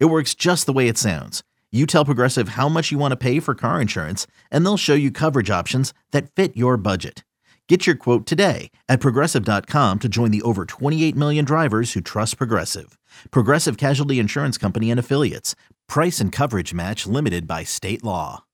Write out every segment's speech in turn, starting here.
It works just the way it sounds. You tell Progressive how much you want to pay for car insurance, and they'll show you coverage options that fit your budget. Get your quote today at progressive.com to join the over 28 million drivers who trust Progressive. Progressive Casualty Insurance Company and Affiliates. Price and coverage match limited by state law.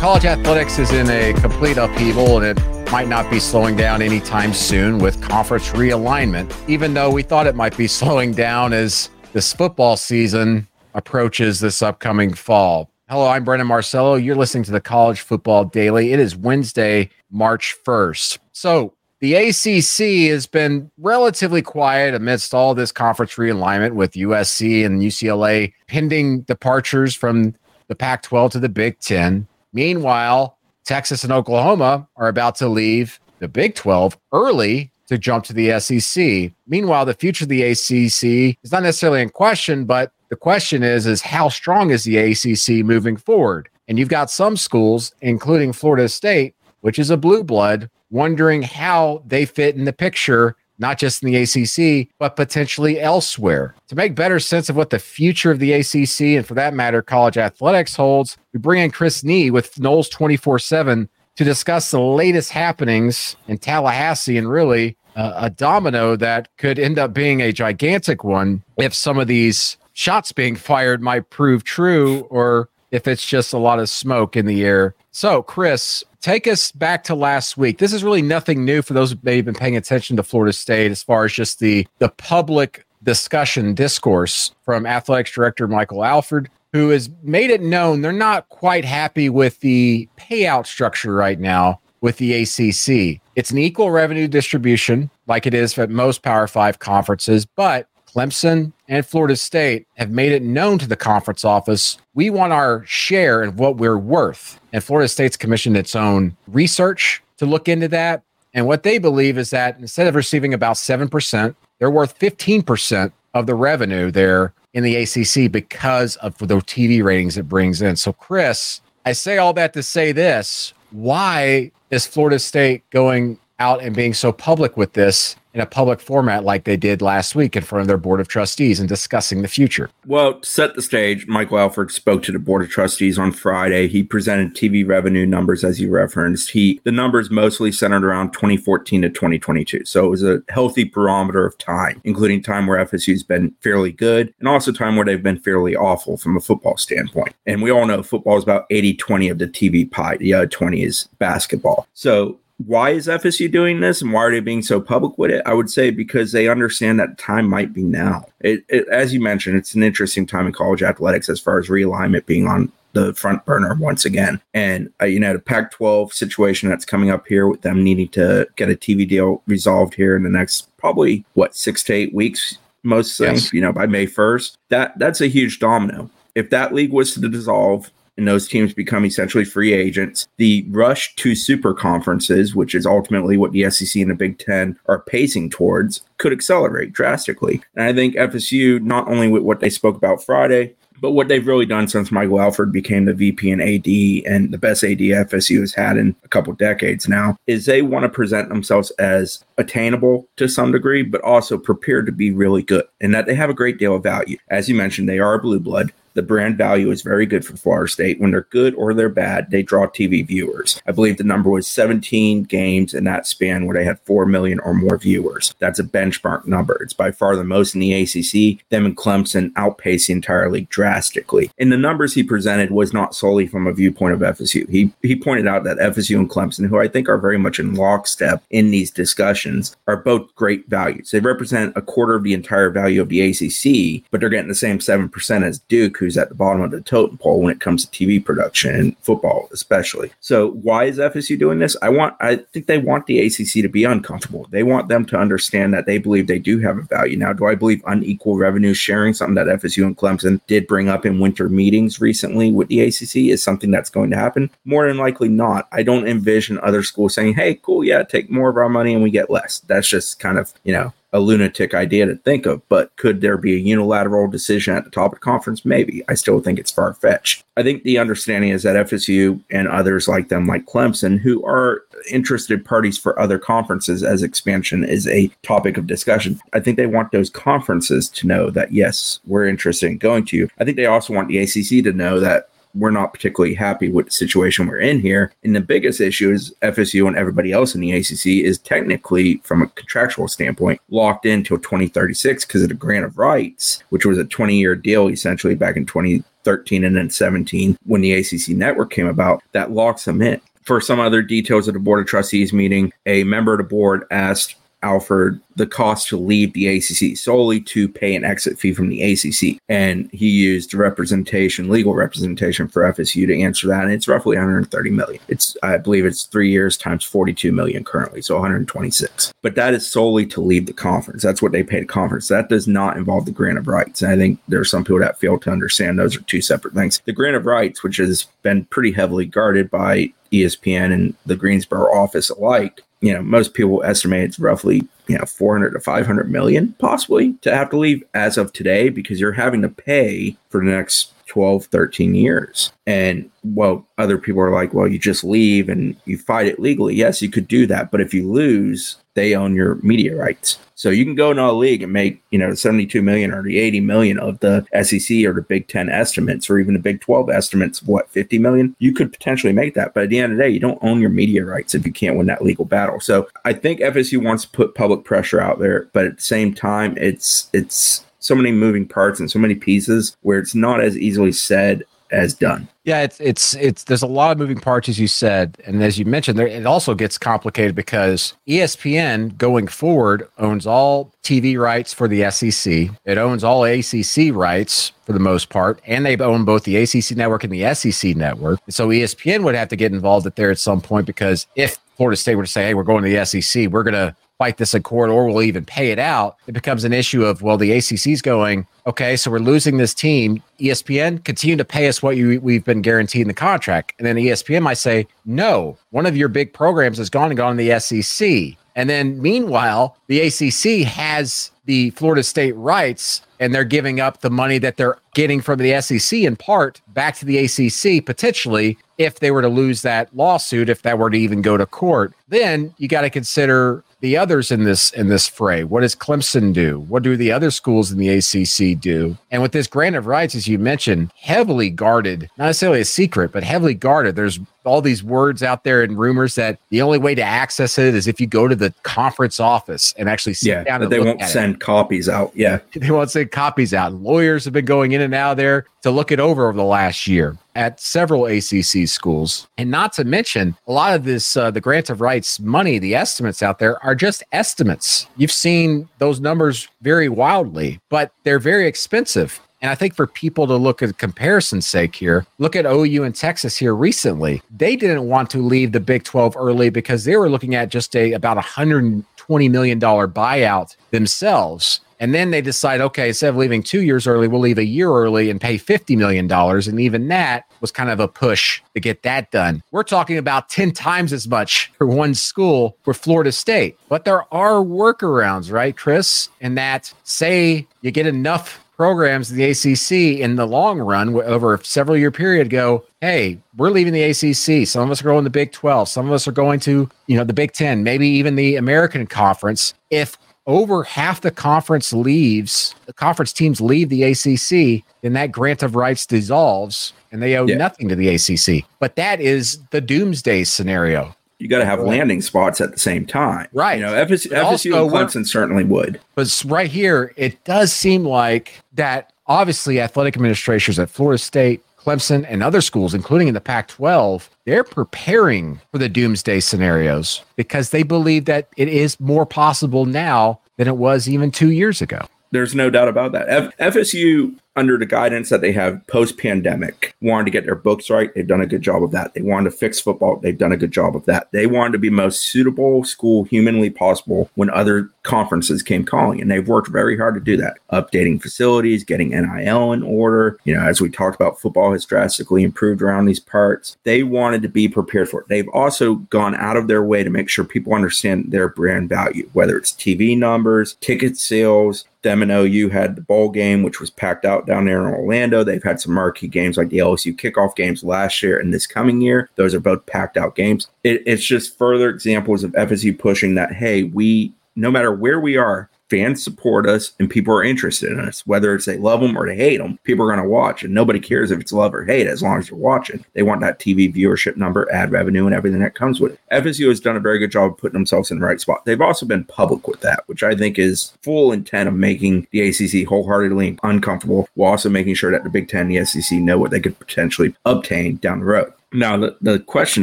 College athletics is in a complete upheaval and it might not be slowing down anytime soon with conference realignment, even though we thought it might be slowing down as this football season approaches this upcoming fall. Hello, I'm Brandon Marcello. You're listening to the College Football Daily. It is Wednesday, March 1st. So, the ACC has been relatively quiet amidst all this conference realignment with USC and UCLA pending departures from the Pac 12 to the Big 10. Meanwhile, Texas and Oklahoma are about to leave the Big 12 early to jump to the SEC. Meanwhile, the future of the ACC is not necessarily in question, but the question is is how strong is the ACC moving forward? And you've got some schools, including Florida State, which is a blue blood, wondering how they fit in the picture not just in the ACC, but potentially elsewhere. To make better sense of what the future of the ACC and for that matter, college athletics holds, we bring in Chris Nee with Noles 24 7 to discuss the latest happenings in Tallahassee and really uh, a domino that could end up being a gigantic one if some of these shots being fired might prove true or if it's just a lot of smoke in the air. So, Chris, take us back to last week. This is really nothing new for those who may have been paying attention to Florida State as far as just the the public discussion discourse from athletics director Michael Alford, who has made it known they're not quite happy with the payout structure right now with the ACC. It's an equal revenue distribution like it is at most Power 5 conferences, but Clemson and Florida State have made it known to the conference office we want our share of what we're worth. And Florida State's commissioned its own research to look into that. And what they believe is that instead of receiving about 7%, they're worth 15% of the revenue there in the ACC because of the TV ratings it brings in. So, Chris, I say all that to say this why is Florida State going out and being so public with this in a public format like they did last week in front of their board of trustees and discussing the future. Well, set the stage, Michael Alford spoke to the board of trustees on Friday. He presented TV revenue numbers as you referenced. He the numbers mostly centered around 2014 to 2022. So it was a healthy barometer of time, including time where FSU's been fairly good and also time where they've been fairly awful from a football standpoint. And we all know football is about 80-20 of the TV pie. The other 20 is basketball. So why is FSU doing this and why are they being so public with it? I would say because they understand that time might be now. It, it, as you mentioned, it's an interesting time in college athletics as far as realignment being on the front burner once again. And, uh, you know, the Pac 12 situation that's coming up here with them needing to get a TV deal resolved here in the next probably, what, six to eight weeks, most things, yes. you know, by May 1st, that that's a huge domino. If that league was to dissolve, and those teams become essentially free agents. The rush to super conferences, which is ultimately what the SEC and the Big Ten are pacing towards, could accelerate drastically. And I think FSU, not only with what they spoke about Friday, but what they've really done since Michael Alford became the VP and AD and the best AD FSU has had in a couple decades now is they want to present themselves as attainable to some degree, but also prepared to be really good and that they have a great deal of value. As you mentioned, they are blue blood. The brand value is very good for Florida State. When they're good or they're bad, they draw TV viewers. I believe the number was 17 games in that span where they had 4 million or more viewers. That's a benchmark number. It's by far the most in the ACC. Them and Clemson outpace the entire league drastically. And the numbers he presented was not solely from a viewpoint of FSU. He, he pointed out that FSU and Clemson, who I think are very much in lockstep in these discussions, are both great values. They represent a quarter of the entire value of the ACC, but they're getting the same 7% as Duke, who's at the bottom of the totem pole when it comes to TV production and football, especially. So, why is FSU doing this? I want, I think they want the ACC to be uncomfortable. They want them to understand that they believe they do have a value. Now, do I believe unequal revenue sharing, something that FSU and Clemson did bring up in winter meetings recently with the ACC, is something that's going to happen? More than likely not. I don't envision other schools saying, hey, cool, yeah, take more of our money and we get less. That's just kind of, you know, a lunatic idea to think of, but could there be a unilateral decision at the top of the conference? Maybe. I still think it's far fetched. I think the understanding is that FSU and others like them, like Clemson, who are interested parties for other conferences as expansion is a topic of discussion. I think they want those conferences to know that, yes, we're interested in going to you. I think they also want the ACC to know that we're not particularly happy with the situation we're in here. And the biggest issue is FSU and everybody else in the ACC is technically, from a contractual standpoint, locked in until 2036 because of the grant of rights, which was a 20 year deal essentially back in 2013 and then 17 when the ACC network came about that locks them in. For some other details of the Board of Trustees meeting, a member of the board asked Alford the cost to leave the ACC solely to pay an exit fee from the ACC. And he used representation, legal representation for FSU to answer that. And it's roughly 130 million. It's, I believe it's three years times 42 million currently. So 126. But that is solely to leave the conference. That's what they pay the conference. That does not involve the grant of rights. And I think there are some people that fail to understand those are two separate things. The grant of rights, which has been pretty heavily guarded by ESPN and the Greensboro office alike, you know, most people estimate it's roughly, you know, 400 to 500 million possibly to have to leave as of today because you're having to pay for the next 12, 13 years. And well, other people are like, well, you just leave and you fight it legally. Yes, you could do that. But if you lose, they own your media rights. So you can go into a league and make, you know, 72 million or the 80 million of the SEC or the Big 10 estimates or even the Big 12 estimates, what, 50 million? You could potentially make that. But at the end of the day, you don't own your media rights if you can't win that legal battle. So I think FSU wants to put public pressure out there, but at the same time, it's it's so many moving parts and so many pieces where it's not as easily said as done. Yeah, it's it's it's there's a lot of moving parts as you said, and as you mentioned, there it also gets complicated because ESPN going forward owns all TV rights for the SEC. It owns all ACC rights for the most part, and they own both the ACC network and the SEC network. So ESPN would have to get involved at there at some point because if Florida State were to say, "Hey, we're going to the SEC. We're to fight this in court or we'll even pay it out, it becomes an issue of, well, the ACC's going, okay, so we're losing this team. ESPN, continue to pay us what you, we've been guaranteed in the contract. And then ESPN might say, no, one of your big programs has gone and gone to the SEC. And then meanwhile, the ACC has the Florida State rights and they're giving up the money that they're getting from the SEC in part back to the ACC potentially if they were to lose that lawsuit if that were to even go to court then you got to consider the others in this in this fray? What does clemson do? What do the other schools in the acc do? And with this grant of rights as you mentioned heavily guarded not necessarily a secret but heavily guarded there's all these words out there and rumors that the only way to access it is if you go to the conference office and actually sit yeah, down and they won't send it. copies out yeah they won't send copies out lawyers have been going in and out there to look it over over the last year at several ACC schools. And not to mention, a lot of this, uh, the grant of rights money, the estimates out there are just estimates. You've seen those numbers vary wildly, but they're very expensive. And I think for people to look at comparison's sake here, look at OU and Texas here recently. They didn't want to leave the Big 12 early because they were looking at just a about $120 million buyout themselves. And then they decide, okay, instead of leaving two years early, we'll leave a year early and pay $50 million. And even that was kind of a push to get that done. We're talking about 10 times as much for one school for Florida State. But there are workarounds, right, Chris? And that say you get enough programs in the ACC in the long run over a several year period go, hey, we're leaving the ACC. Some of us are going to the Big 12. Some of us are going to, you know, the Big 10, maybe even the American Conference. If over half the conference leaves, the conference teams leave the ACC, then that grant of rights dissolves and they owe yeah. nothing to the ACC. But that is the doomsday scenario. You got to have landing spots at the same time. Right. You know, FSU, FSU and Clemson certainly would. But right here, it does seem like that obviously athletic administrators at Florida State, Clemson, and other schools, including in the Pac 12, they're preparing for the doomsday scenarios because they believe that it is more possible now than it was even two years ago. There's no doubt about that. F- FSU under the guidance that they have post pandemic, wanted to get their books right. They've done a good job of that. They wanted to fix football. They've done a good job of that. They wanted to be most suitable school humanly possible when other conferences came calling. And they've worked very hard to do that, updating facilities, getting NIL in order. You know, as we talked about, football has drastically improved around these parts. They wanted to be prepared for it. They've also gone out of their way to make sure people understand their brand value, whether it's TV numbers, ticket sales, them and OU had the bowl game, which was packed out down there in Orlando. They've had some marquee games like the LSU kickoff games last year and this coming year. Those are both packed out games. It, it's just further examples of FSU pushing that, hey, we, no matter where we are, fans support us and people are interested in us. Whether it's they love them or they hate them, people are going to watch, and nobody cares if it's love or hate as long as they're watching. They want that TV viewership number, ad revenue, and everything that comes with it. FSU has done a very good job of putting themselves in the right spot. They've also been public with that, which I think is full intent of making the ACC wholeheartedly uncomfortable, while also making sure that the Big Ten and the SEC know what they could potentially obtain down the road. Now, the, the question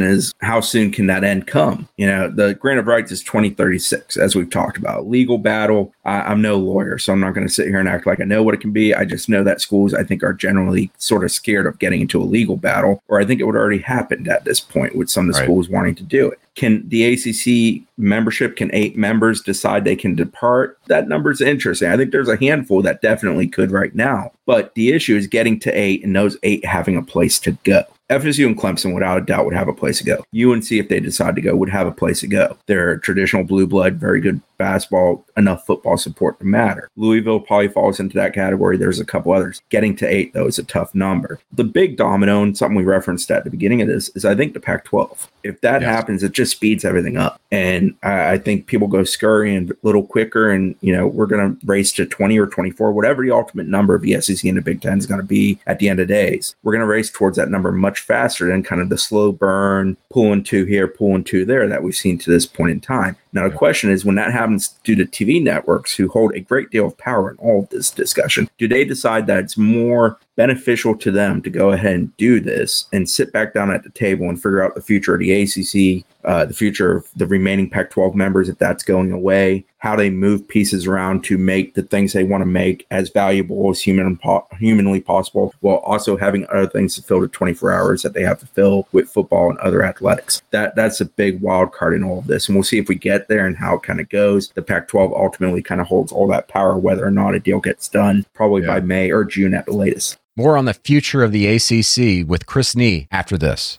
is, how soon can that end come? You know, the grant of rights is 2036, as we've talked about. Legal battle, I, am no lawyer, so I'm not going to sit here and act like I know what it can be. I just know that schools, I think, are generally sort of scared of getting into a legal battle, or I think it would already happened at this point with some of the right. schools wanting to do it. Can the ACC membership, can eight members decide they can depart? That number is interesting. I think there's a handful that definitely could right now. But the issue is getting to eight and those eight having a place to go. FSU and Clemson, without a doubt, would have a place to go. UNC, if they decide to go, would have a place to go. They're traditional blue blood, very good basketball, enough football support to matter. Louisville probably falls into that category. There's a couple others. Getting to eight, though, is a tough number. The big domino, and something we referenced at the beginning of this, is I think the Pac 12. If that yes. happens, it just speeds everything up. And I, I think people go scurrying a little quicker, and, you know, we're going to race to 20 or 24, whatever the ultimate number of the SEC and the Big Ten is going to be at the end of days. We're going to race towards that number much faster than kind of the slow burn, pulling two here, pulling two there that we've seen to this point in time. Now, the question is when that happens due to TV networks who hold a great deal of power in all of this discussion, do they decide that it's more beneficial to them to go ahead and do this and sit back down at the table and figure out the future of the ACC, uh, the future of the remaining Pac 12 members if that's going away, how they move pieces around to make the things they want to make as valuable as human po- humanly possible, while also having other things to fill the 24 hours that they have to fill with football and other athletics. That That's a big wild card in all of this. And we'll see if we get there and how it kind of goes. The Pac 12 ultimately kind of holds all that power, whether or not a deal gets done, probably yeah. by May or June at the latest. More on the future of the ACC with Chris Nee after this.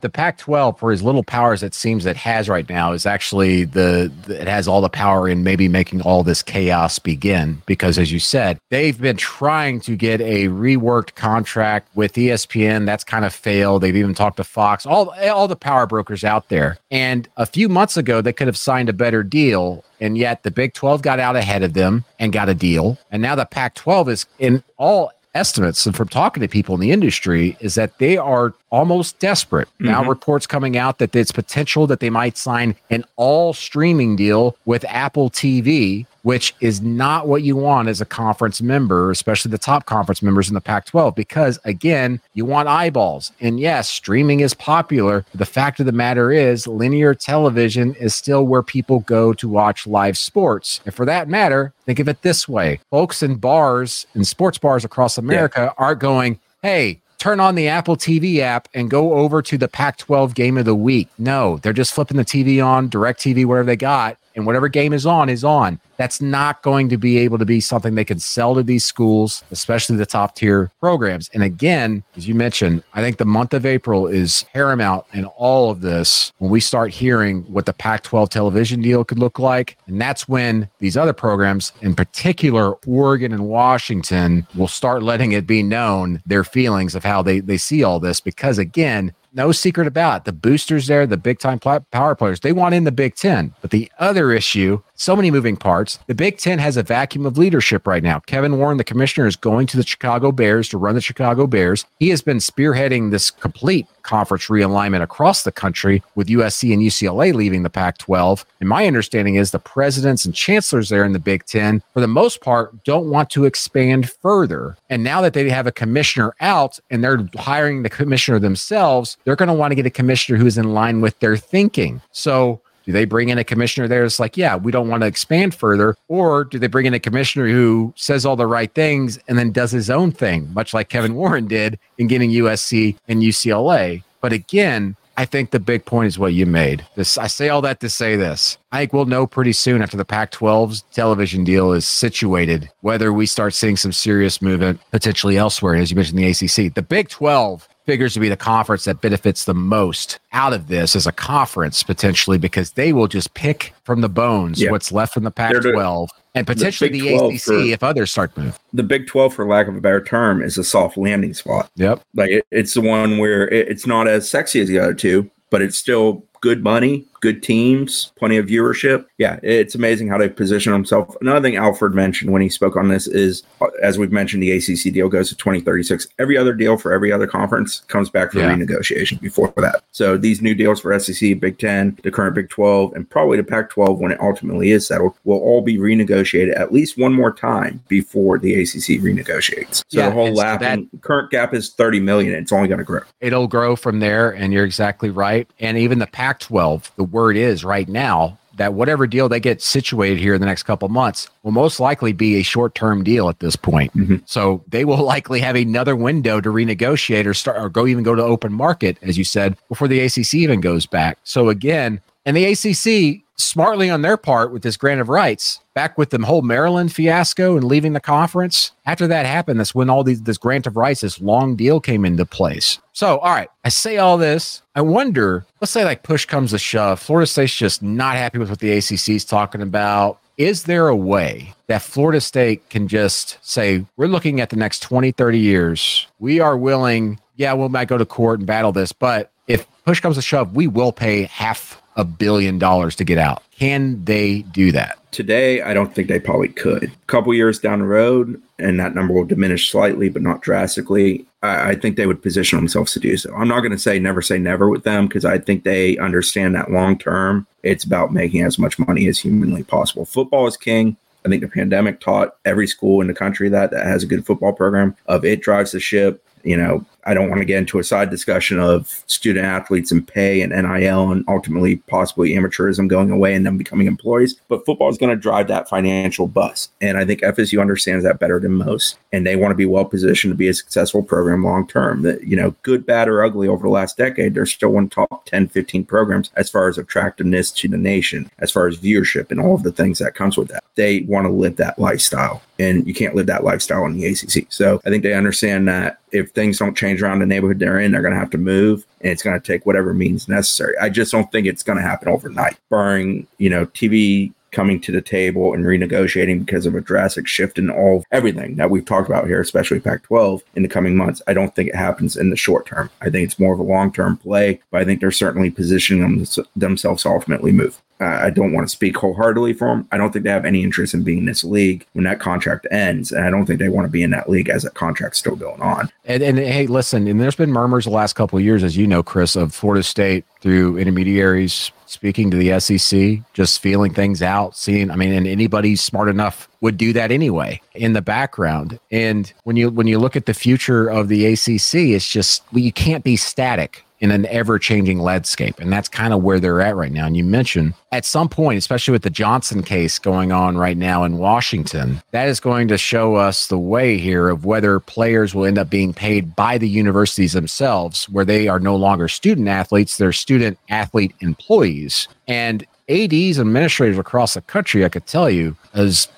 the Pac-12, for as little power as it seems it has right now, is actually the, the, it has all the power in maybe making all this chaos begin. Because as you said, they've been trying to get a reworked contract with ESPN. That's kind of failed. They've even talked to Fox, all all the power brokers out there. And a few months ago, they could have signed a better deal. And yet the Big 12 got out ahead of them and got a deal. And now the Pac 12 is in all estimates and from talking to people in the industry is that they are almost desperate. Mm-hmm. Now, reports coming out that it's potential that they might sign an all streaming deal with Apple TV, which is not what you want as a conference member, especially the top conference members in the Pac 12, because again, you want eyeballs. And yes, streaming is popular. The fact of the matter is, linear television is still where people go to watch live sports. And for that matter, think of it this way folks in bars and sports bars across America yeah. are going, hey, turn on the Apple TV app and go over to the Pac 12 game of the week. No, they're just flipping the TV on, direct TV, whatever they got, and whatever game is on is on. That's not going to be able to be something they can sell to these schools, especially the top tier programs. And again, as you mentioned, I think the month of April is paramount in all of this when we start hearing what the Pac 12 television deal could look like. And that's when these other programs, in particular Oregon and Washington, will start letting it be known their feelings of how they, they see all this. Because again, no secret about it. The boosters there, the big time power players, they want in the Big Ten. But the other issue, so many moving parts. The Big Ten has a vacuum of leadership right now. Kevin Warren, the commissioner, is going to the Chicago Bears to run the Chicago Bears. He has been spearheading this complete conference realignment across the country with USC and UCLA leaving the Pac 12. And my understanding is the presidents and chancellors there in the Big Ten, for the most part, don't want to expand further. And now that they have a commissioner out and they're hiring the commissioner themselves, they're going to want to get a commissioner who's in line with their thinking. So do they bring in a commissioner there that's like, yeah, we don't want to expand further? Or do they bring in a commissioner who says all the right things and then does his own thing, much like Kevin Warren did in getting USC and UCLA? But again, I think the big point is what you made. This I say all that to say this. I think we'll know pretty soon after the Pac-12's television deal is situated whether we start seeing some serious movement potentially elsewhere. As you mentioned, the ACC, the Big 12 figures to be the conference that benefits the most out of this as a conference potentially because they will just pick from the bones yeah. what's left from the Pac 12 and potentially the, the ACC for, if others start to move. The Big 12, for lack of a better term, is a soft landing spot. Yep. Like it, it's the one where it, it's not as sexy as the other two, but it's still good money, good teams, plenty of viewership. Yeah, it's amazing how they position themselves. Another thing Alford mentioned when he spoke on this is, as we've mentioned, the ACC deal goes to 2036. Every other deal for every other conference comes back for yeah. renegotiation before that. So these new deals for SEC, Big 10, the current Big 12, and probably the Pac 12 when it ultimately is settled will all be renegotiated at least one more time before the ACC renegotiates. So yeah, the whole lap, that, current gap is 30 million. It's only going to grow. It'll grow from there. And you're exactly right. And even the Pac 12, the word is right now that whatever deal they get situated here in the next couple months will most likely be a short-term deal at this point. Mm-hmm. So they will likely have another window to renegotiate or start or go even go to open market, as you said, before the ACC even goes back. So again, and the ACC smartly on their part with this grant of rights back with the whole Maryland fiasco and leaving the conference. After that happened, that's when all these this grant of rights, this long deal came into place. So, all right, I say all this. I wonder, let's say like push comes to shove, Florida State's just not happy with what the ACC is talking about. Is there a way that Florida State can just say, we're looking at the next 20, 30 years. We are willing, yeah, we might go to court and battle this, but if push comes to shove, we will pay half a billion dollars to get out. Can they do that? Today, I don't think they probably could. A couple years down the road, and that number will diminish slightly, but not drastically. I, I think they would position themselves to do so. I'm not going to say never say never with them because I think they understand that long term, it's about making as much money as humanly possible. Football is king. I think the pandemic taught every school in the country that that has a good football program of it drives the ship. You know, I don't want to get into a side discussion of student athletes and pay and NIL and ultimately possibly amateurism going away and them becoming employees. But football is going to drive that financial bus. And I think FSU understands that better than most. And they want to be well positioned to be a successful program long term. That, you know, good, bad, or ugly over the last decade, they're still one top 10, 15 programs as far as attractiveness to the nation, as far as viewership and all of the things that comes with that. They want to live that lifestyle. And you can't live that lifestyle in the ACC. So I think they understand that if things don't change around the neighborhood they're in, they're going to have to move and it's going to take whatever means necessary. I just don't think it's going to happen overnight, barring, you know, TV coming to the table and renegotiating because of a drastic shift in all everything that we've talked about here, especially Pac 12 in the coming months. I don't think it happens in the short term. I think it's more of a long term play, but I think they're certainly positioning them, themselves ultimately move. I don't want to speak wholeheartedly for them. I don't think they have any interest in being in this league when that contract ends. And I don't think they want to be in that league as that contract's still going on. And, and hey, listen, and there's been murmurs the last couple of years, as you know, Chris, of Florida State through intermediaries speaking to the SEC, just feeling things out, seeing, I mean, and anybody smart enough would do that anyway in the background. And when you when you look at the future of the ACC, it's just well, you can't be static in an ever changing landscape. And that's kind of where they're at right now. And you mentioned at some point, especially with the Johnson case going on right now in Washington, that is going to show us the way here of whether players will end up being paid by the universities themselves, where they are no longer student athletes, they're student athlete employees. And ADs administrators across the country, I could tell you, as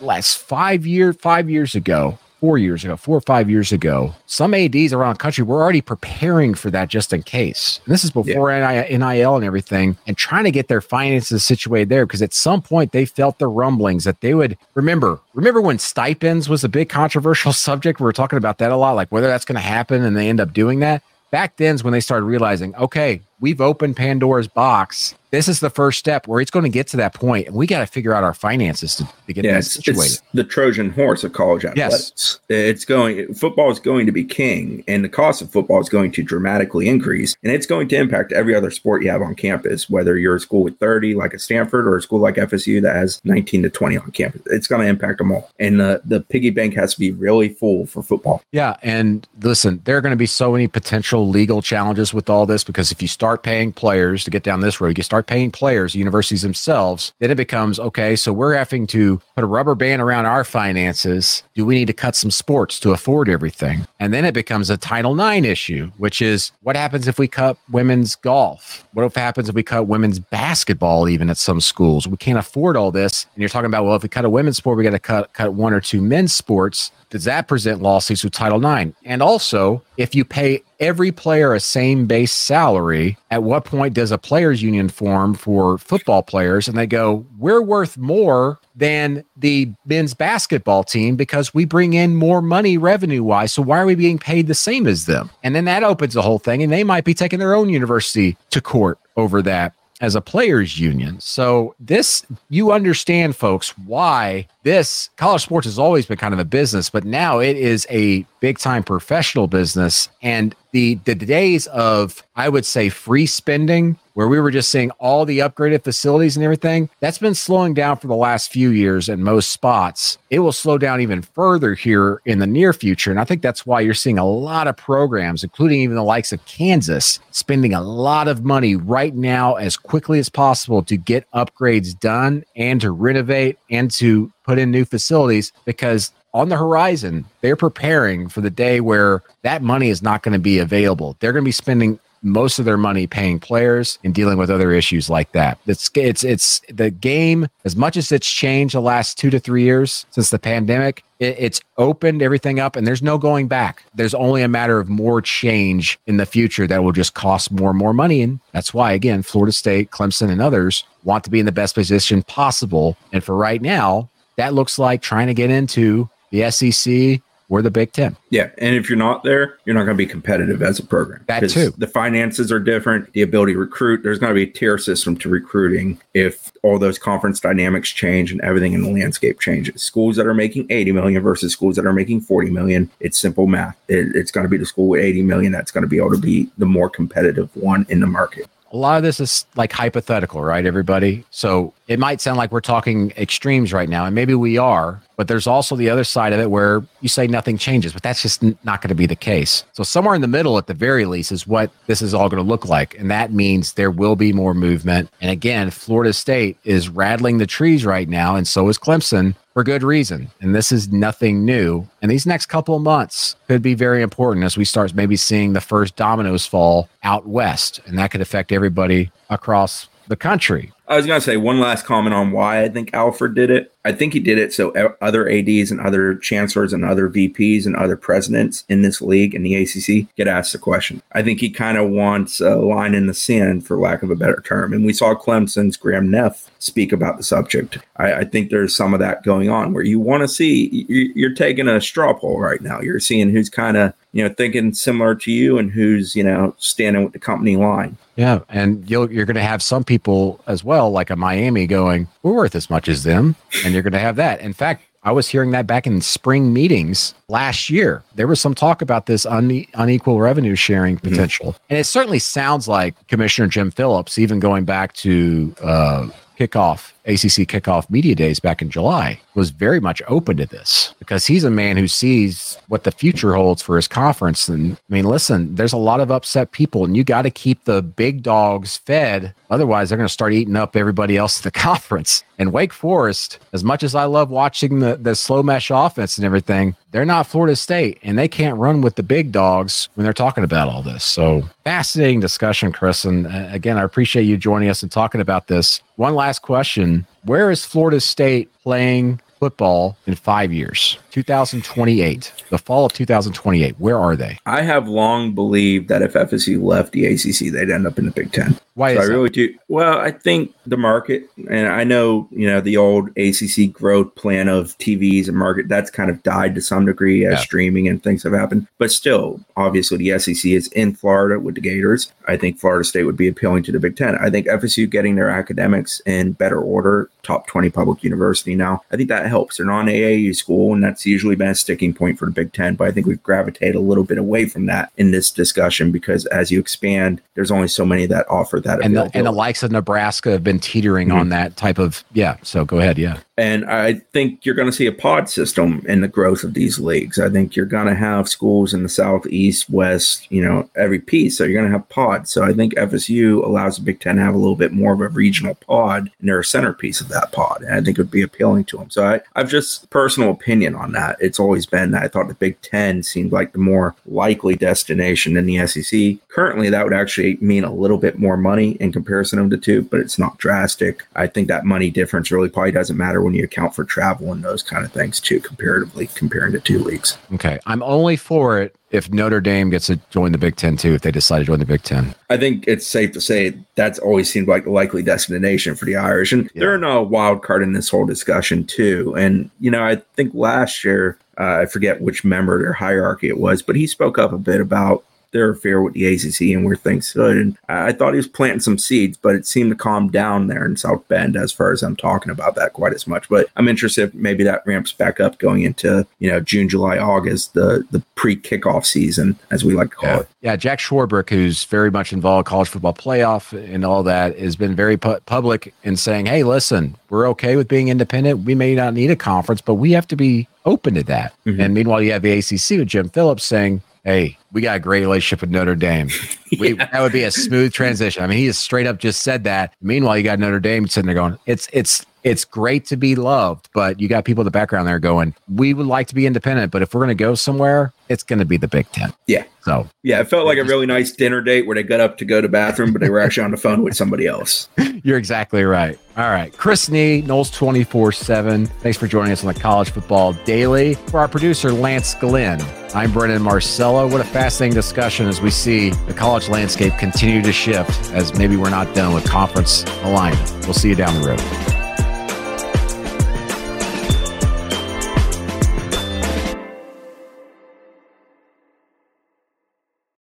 last five years, five years ago, four years ago, four or five years ago, some ADs around the country were already preparing for that just in case. And this is before yeah. NIL and everything, and trying to get their finances situated there because at some point they felt the rumblings that they would remember. Remember when stipends was a big controversial subject? We were talking about that a lot, like whether that's going to happen, and they end up doing that. Back then's when they started realizing, okay, we've opened Pandora's box this is the first step where it's going to get to that point and we got to figure out our finances to, to get that situated. It's the Trojan horse of college athletics. Yes. It's going football is going to be king and the cost of football is going to dramatically increase and it's going to impact every other sport you have on campus, whether you're a school with 30 like a Stanford or a school like FSU that has 19 to 20 on campus. It's going to impact them all. And the, the piggy bank has to be really full for football. Yeah. And listen, there are going to be so many potential legal challenges with all this because if you start paying players to get down this road, you start start paying players, universities themselves, then it becomes okay, so we're having to put a rubber band around our finances. Do we need to cut some sports to afford everything? And then it becomes a Title IX issue, which is what happens if we cut women's golf? What if happens if we cut women's basketball even at some schools? We can't afford all this. And you're talking about, well, if we cut a women's sport, we got to cut cut one or two men's sports does that present lawsuits with Title IX? And also, if you pay every player a same base salary, at what point does a players union form for football players? And they go, we're worth more than the men's basketball team because we bring in more money revenue wise. So why are we being paid the same as them? And then that opens the whole thing, and they might be taking their own university to court over that as a players union. So this you understand folks why this college sports has always been kind of a business, but now it is a big time professional business and the the days of I would say free spending where we were just seeing all the upgraded facilities and everything, that's been slowing down for the last few years in most spots. It will slow down even further here in the near future. And I think that's why you're seeing a lot of programs, including even the likes of Kansas, spending a lot of money right now as quickly as possible to get upgrades done and to renovate and to put in new facilities because on the horizon, they're preparing for the day where that money is not going to be available. They're going to be spending most of their money paying players and dealing with other issues like that. It's it's it's the game as much as it's changed the last two to three years since the pandemic. It, it's opened everything up, and there's no going back. There's only a matter of more change in the future that will just cost more and more money, and that's why again, Florida State, Clemson, and others want to be in the best position possible. And for right now, that looks like trying to get into the SEC we're the Big Ten. Yeah, and if you're not there, you're not going to be competitive as a program. That too. The finances are different. The ability to recruit. There's going to be a tier system to recruiting if all those conference dynamics change and everything in the landscape changes. Schools that are making 80 million versus schools that are making 40 million. It's simple math. It, it's going to be the school with 80 million that's going to be able to be the more competitive one in the market a lot of this is like hypothetical, right, everybody? So it might sound like we're talking extremes right now, and maybe we are, but there's also the other side of it where you say nothing changes, but that's just not going to be the case. So somewhere in the middle, at the very least, is what this is all going to look like. And that means there will be more movement. And again, Florida State is rattling the trees right now, and so is Clemson for good reason. And this is nothing new. And these next couple of months could be very important as we start maybe seeing the first dominoes fall out west. And that could affect everybody across the country. I was going to say one last comment on why I think Alford did it. I think he did it so other ADs and other chancellors and other VPs and other presidents in this league and the ACC get asked the question. I think he kind of wants a line in the sand, for lack of a better term. And we saw Clemson's Graham Neff speak about the subject. I, I think there's some of that going on where you want to see you're taking a straw poll right now. You're seeing who's kind of you know thinking similar to you and who's you know standing with the company line. Yeah, and you're going to have some people as well, like a Miami, going, "We're worth as much as them," and you're going to have that. In fact, I was hearing that back in spring meetings last year. There was some talk about this une- unequal revenue sharing mm-hmm. potential, mm-hmm. and it certainly sounds like Commissioner Jim Phillips, even going back to uh, kickoff ACC kickoff media days back in July, was very much open to this because he's a man who sees what the future holds for his conference. And I mean, listen, there's a lot of upset people, and you got to keep the big dogs fed. Otherwise, they're going to start eating up everybody else in the conference. And Wake Forest, as much as I love watching the, the slow mesh offense and everything, they're not Florida State and they can't run with the big dogs when they're talking about all this. So fascinating discussion, Chris. And uh, again, I appreciate you joining us and talking about this. One last question Where is Florida State playing football in five years? 2028, the fall of 2028. Where are they? I have long believed that if FSU left the ACC, they'd end up in the Big Ten. Why So I that? really do. Well, I think the market, and I know, you know, the old ACC growth plan of TVs and market, that's kind of died to some degree as Yeah. streaming and things have happened. But still, obviously, the SEC is in Florida with the Gators. I think Florida State would be appealing to the Big Ten. I think FSU getting their academics in better order, top 20 public university now, I think that helps. They're non AAU school, and that's usually been a sticking point for the Big Ten. But I think we've gravitated a little bit away from that in this discussion because as you expand, there's only so many that offer that. And the, and the likes of Nebraska have been teetering on mm-hmm. that type of yeah. So go ahead, yeah. And I think you're going to see a pod system in the growth of these leagues. I think you're going to have schools in the south, east, west, you know, every piece. So you're going to have pods. So I think FSU allows the Big Ten to have a little bit more of a regional pod, and they're a centerpiece of that pod. And I think it would be appealing to them. So I, I've just personal opinion on that. It's always been that I thought the Big Ten seemed like the more likely destination than the SEC. Currently, that would actually mean a little bit more money in comparison of the two, but it's not drastic. I think that money difference really probably doesn't matter when you account for travel and those kind of things too, comparatively comparing the two leagues. Okay, I'm only for it if Notre Dame gets to join the Big Ten too. If they decide to join the Big Ten, I think it's safe to say that's always seemed like the likely destination for the Irish. And they're in a wild card in this whole discussion, too. And, you know, I think last year, uh, I forget which member of their hierarchy it was, but he spoke up a bit about their affair with the ACC and where things stood. And I thought he was planting some seeds, but it seemed to calm down there in South Bend as far as I'm talking about that quite as much. But I'm interested if maybe that ramps back up going into, you know, June, July, August, the the pre kickoff season, as we like to call yeah, it. yeah. Jack Swarbrick, who's very much involved college football playoff and all that, has been very pu- public in saying, "Hey, listen, we're okay with being independent. We may not need a conference, but we have to be open to that." Mm-hmm. And meanwhile, you have the ACC with Jim Phillips saying. Hey, we got a great relationship with Notre Dame. We, That would be a smooth transition. I mean, he has straight up just said that. Meanwhile, you got Notre Dame sitting there going, "It's it's it's great to be loved," but you got people in the background there going, "We would like to be independent, but if we're going to go somewhere, it's going to be the Big Ten. Yeah. So Yeah, it felt like a really nice dinner date where they got up to go to the bathroom, but they were actually on the phone with somebody else. You're exactly right. All right. Chris Nee, Noles 24 7. Thanks for joining us on the College Football Daily. For our producer, Lance Glenn, I'm Brandon Marcello. What a fascinating discussion as we see the college landscape continue to shift as maybe we're not done with conference alignment. We'll see you down the road.